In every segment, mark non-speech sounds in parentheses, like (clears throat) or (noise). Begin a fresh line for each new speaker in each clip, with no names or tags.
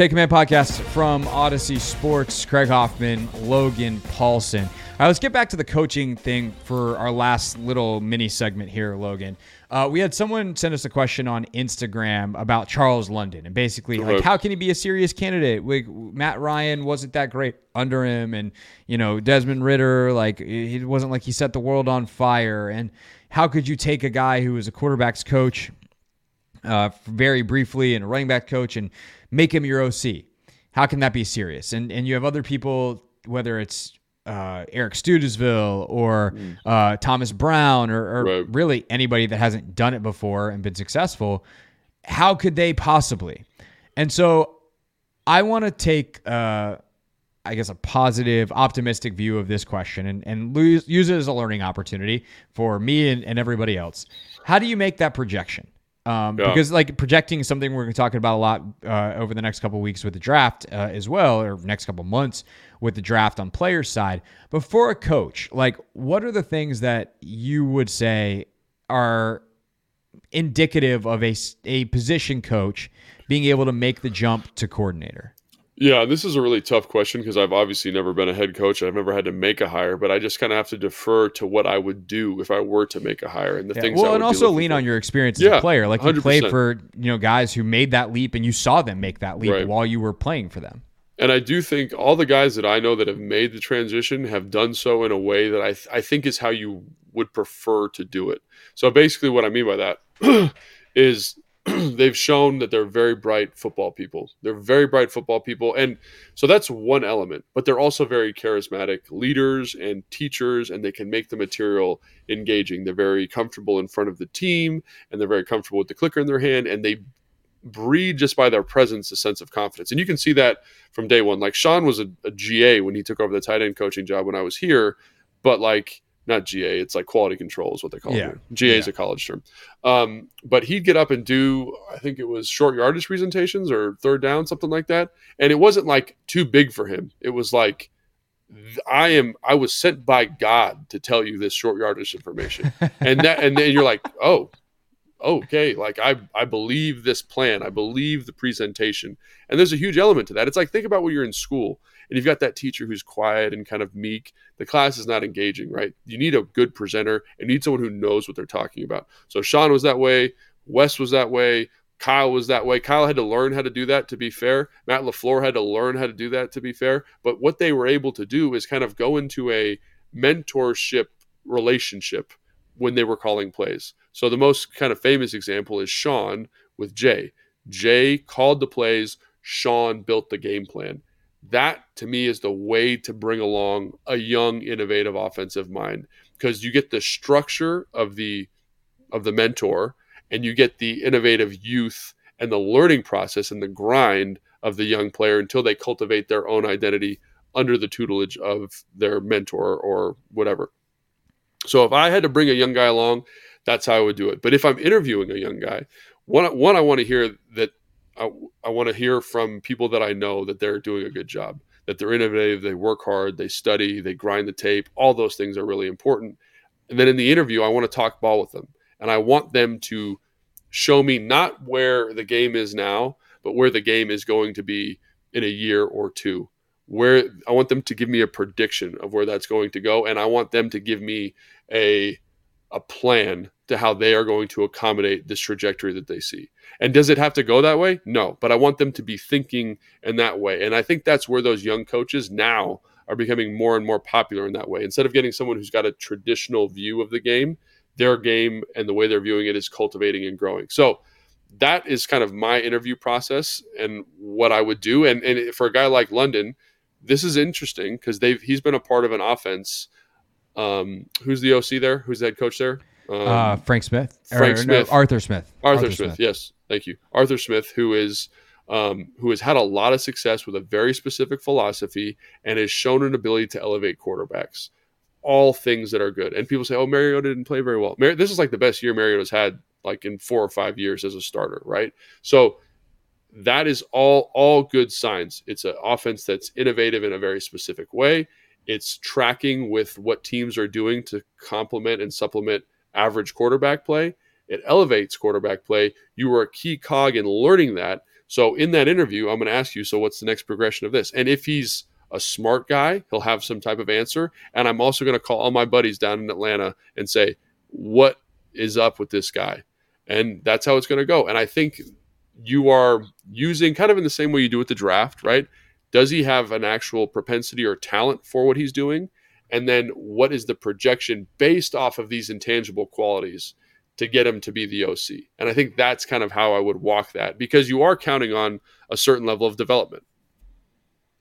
Take Command podcast from Audacy Sports. Craig Hoffman, Logan Paulsen. All right, let's get back to the coaching thing for our last little mini segment here, Logan. Uh, we had someone send us a question on Instagram about Charles London and basically like how can he be a serious candidate? We, Matt Ryan wasn't that great under him, and you know Desmond Ridder, like it wasn't like he set the world on fire. And how could you take a guy who was a quarterbacks coach uh, very briefly and a running back coach and make him your OC? How can that be serious? And and you have other people, whether it's uh, Eric Studesville or uh, Thomas Brown or, or
Right.
really anybody that hasn't done it before and been successful, how could they possibly? And so I want to take, uh, I guess, a positive, optimistic view of this question and, and lose, use it as a learning opportunity for me and, and everybody else. How do you make that projection? Um,
Yeah.
Because like projecting is something we're going to talk about a lot uh, over the next couple of weeks with the draft uh, as well, or next couple months with the draft on players side. But for a coach, like what are the things that you would say are indicative of a, a position coach being able to make the jump to coordinator?
Yeah, this is a really tough question because I've obviously never been a head coach. I've never had to make a hire, but I just kind of have to defer to what I would do if I were to make a hire and the
Yeah,
things. I
Well, and also lean
for.
on your experience as
Yeah,
a player. Like you played
100%.
for you know guys who made that leap, and you saw them make that leap
Right.
while you were playing for them.
And I do think all the guys that I know that have made the transition have done so in a way that I, th- I think is how you would prefer to do it. So basically, what I mean by that (clears throat) is (clears throat) they've shown that they're very bright football people. They're very bright football people. And so that's one element, but they're also very charismatic leaders and teachers, and they can make the material engaging. They're very comfortable in front of the team, and they're very comfortable with the clicker in their hand, and they breed just by their presence a sense of confidence. And you can see that from day one. Like Sean was a, a GA when he took over the tight end coaching job when I was here, but like not GA, it's like quality control is what they call
Yeah.
it. GA is a college term. Um, but he'd get up and do, I think it was short yardage presentations or third down, something like that. And it wasn't like too big for him. It was like, I am, I was sent by God to tell you this short yardage information. (laughs) and that, and then you're like, oh, okay like i i believe this plan i believe the presentation and there's a huge element to that it's like think about when you're in school and you've got that teacher who's quiet and kind of meek the class is not engaging right you need a good presenter and need someone who knows what they're talking about so sean was that way wes was that way Kyle was that way. Kyle had to learn how to do that to be fair. Matt LaFleur had to learn how to do that to be fair. But what they were able to do is kind of go into a mentorship relationship when they were calling plays. So the most kind of famous example is Sean with Jay. Jay called the plays, Sean built the game plan. That to me is the way to bring along a young innovative offensive mind because you get the structure of the of the mentor and you get the innovative youth and the learning process and the grind of the young player until they cultivate their own identity under the tutelage of their mentor or whatever. So if I had to bring a young guy along, that's how I would do it. But if I'm interviewing a young guy, one one I want to hear that I, I want to hear from people that I know that they're doing a good job, that they're innovative, they work hard, they study, they grind the tape. All those things are really important. And then in the interview, I want to talk ball with them, and I want them to show me not where the game is now, but where the game is going to be in a year or two. Where I want them to give me a prediction of where that's going to go, and I want them to give me a a plan to how they are going to accommodate this trajectory that they see. And does it have to go that way? No, but I want them to be thinking in that way. And I think that's where those young coaches now are becoming more and more popular in that way. Instead of getting someone who's got a traditional view of the game, their game and the way they're viewing it is cultivating and growing. So that is kind of my interview process and what I would do. And and for a guy like London, this is interesting because they've he's been a part of an offense. Um, who's the OC there? Who's the head coach there? Um,
uh, Frank Smith.
Frank
or,
Smith.
No, Arthur Smith.
Arthur, Arthur Smith, Smith. Yes, thank you, Arthur Smith, who is um, who has had a lot of success with a very specific philosophy and has shown an ability to elevate quarterbacks. All things that are good. And people say, "Oh, Mariota didn't play very well." Mar- this is like the best year Mariota's had like in four or five years as a starter, right? So that is all all good signs. It's an offense that's innovative in a very specific way. It's tracking with what teams are doing to complement and supplement average quarterback play. It elevates quarterback play. You were a key cog in learning that so in that interview, I'm going to ask you, so what's the next progression of this? And if he's a smart guy, he'll have some type of answer. And I'm also going to call all my buddies down in Atlanta and say, what is up with this guy? And that's how it's going to go. And I think you are using kind of in the same way you do with the draft, right? Does he have an actual propensity or talent for what he's doing? And then what is the projection based off of these intangible qualities? to get him to be the OC. And I think that's kind of how I would walk that because you are counting on a certain level of development.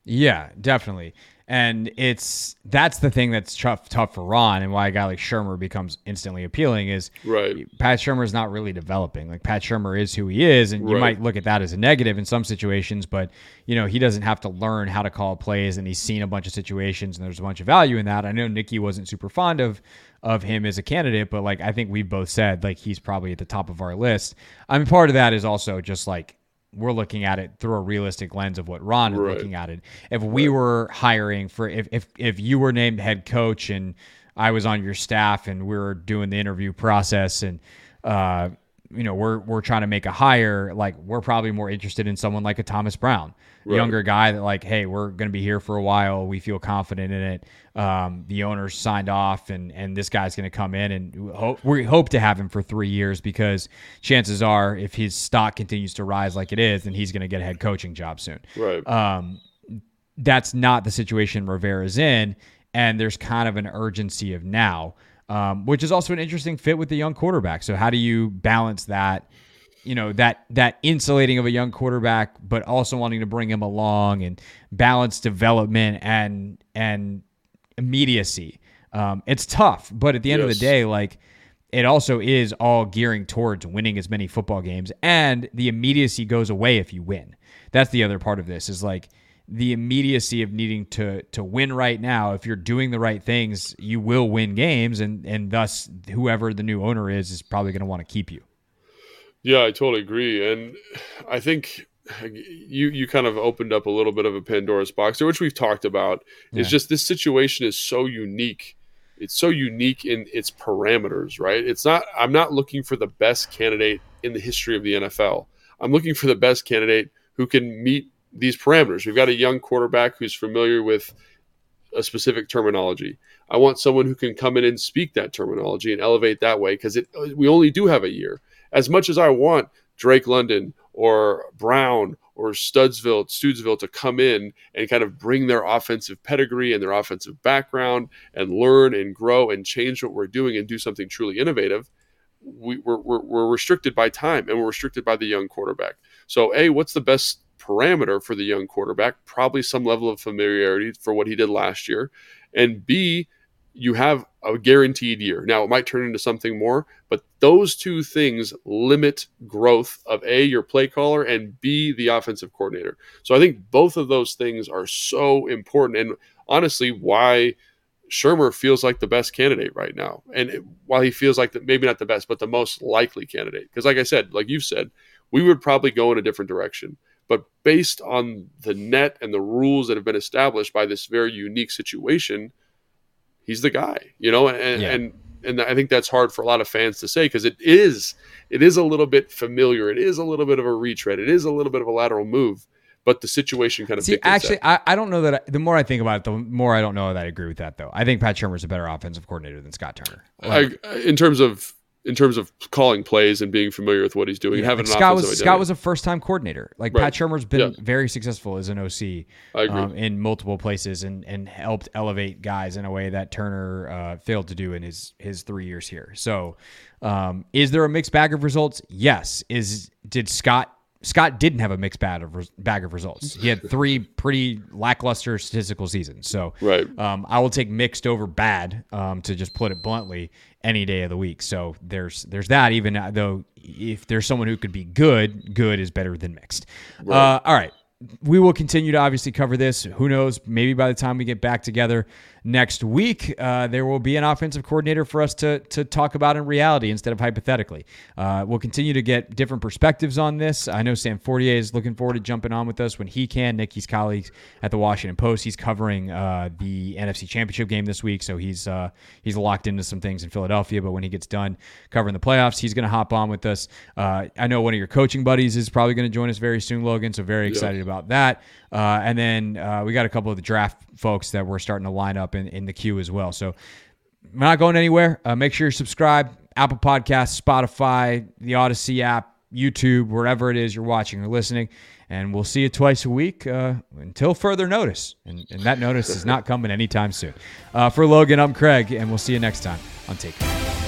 Yeah, definitely. And it's that's the thing that's tough tough for Ron and why a guy like Shurmur becomes instantly appealing is
right.
Pat Shurmur is not really developing. Like Pat Shurmur is who he is, and right. you might look at that as a negative in some situations, but you know, he doesn't have to learn how to call plays and he's seen a bunch of situations and there's a bunch of value in that. I know Nicki wasn't super fond of of him as a candidate, but like I think we've both said like he's probably at the top of our list. I mean part of that is also just like we're looking at it through a realistic lens of what Ron is right. looking at it. If we right. were hiring for if if if you were named head coach and I was on your staff and we were doing the interview process and uh you know we're we're trying to make a hire like we're probably more interested in someone like a Thomas Brown right. younger guy that like hey we're going to be here for a while. We feel confident in it. Um, the owners signed off and and this guy's going to come in and hope, we hope to have him for three years because chances are if his stock continues to rise like it is then he's going to get a head coaching job soon.
Right.
Um, that's not the situation Rivera's in and there's kind of an urgency of now um, which is also an interesting fit with the young quarterback. So how do you balance that? You know that that insulating of a young quarterback, but also wanting to bring him along and balance development and and immediacy. Um, it's tough, but at the end yes. of the day, like it also is all gearing towards winning as many football games, and the immediacy goes away if you win. That's the other part of this is like the immediacy of needing to to win right now. If you're doing the right things you will win games and and thus whoever the new owner is is probably going to want to keep you.
Yeah i totally agree and i think you you kind of opened up a little bit of a pandora's box which we've talked about. Yeah. is just this situation is so unique. It's so unique in its parameters right? It's not i'm not looking for the best candidate in the history of the nfl i'm looking for the best candidate who can meet these parameters. We've got a young quarterback who's familiar with a specific terminology. I want someone who can come in and speak that terminology and elevate that way because we only do have a year. As much as I want Drake London or Brown or Studsville, Studesville to come in and kind of bring their offensive pedigree and their offensive background and learn and grow and change what we're doing and do something truly innovative, we, we're, we're, we're restricted by time and we're restricted by the young quarterback. So, A, what's the best parameter for the young quarterback, probably some level of familiarity for what he did last year. And B, you have a guaranteed year. Now, it might turn into something more, but those two things limit growth of A, your play caller, and B, the offensive coordinator. So I think both of those things are so important. And honestly, why Shurmur feels like the best candidate right now. And while he feels like maybe not the best, but the most likely candidate. Because, like I said, like you've said, we would probably go in a different direction. But based on the net and the rules that have been established by this very unique situation, he's the guy, you know, and yeah. and and I think that's hard for a lot of fans to say because it is it is a little bit familiar, it is a little bit of a retread, it is a little bit of a lateral move, but the situation kind of
See, actually, I, I don't know that. I, the more I think about it, the more I don't know that I agree with that. Though I think Pat Shurmur's a better offensive coordinator than Scott Turner.
Like, I, in terms of in terms of calling plays and being familiar with what he's doing, yeah, having
like Scott was identity. Scott was a first time coordinator. Like right. Pat Shurmur's been very successful as an OC um, in multiple places and and helped elevate guys in a way that Turner uh, failed to do in his his three years here. So, um, is there a mixed bag of results? Yes. Is did Scott Scott didn't have a mixed bag of bag of results. He had three pretty lackluster statistical seasons. So,
right.
um, I will take mixed over bad, um, to just put it bluntly, any day of the week. So there's there's that. Even though if there's someone who could be good, good is better than mixed. Right. Uh, all right, we will continue to obviously cover this. Who knows? Maybe by the time we get back together, next week, uh, there will be an offensive coordinator for us to, to talk about in reality instead of hypothetically. Uh, we'll continue to get different perspectives on this. I know Sam Fortier is looking forward to jumping on with us when he can. Nicki's colleagues at the Washington Post. He's covering uh, the NFC Championship game this week, so he's uh, he's locked into some things in Philadelphia. But when he gets done covering the playoffs, he's going to hop on with us. Uh, I know one of your coaching buddies is probably going to join us very soon, Logan. So very excited yeah. about that. Uh, and then uh, we got a couple of the draft folks that we're starting to line up in, in the queue as well. So we're not going anywhere. Uh, make sure you subscribe. Apple Podcasts, Spotify, the Audacy app, YouTube, wherever it is you're watching or listening. And we'll see you twice a week uh, until further notice. And, and, that notice is not coming anytime soon. Uh, for Logan, I'm Craig, and we'll see you next time on Take.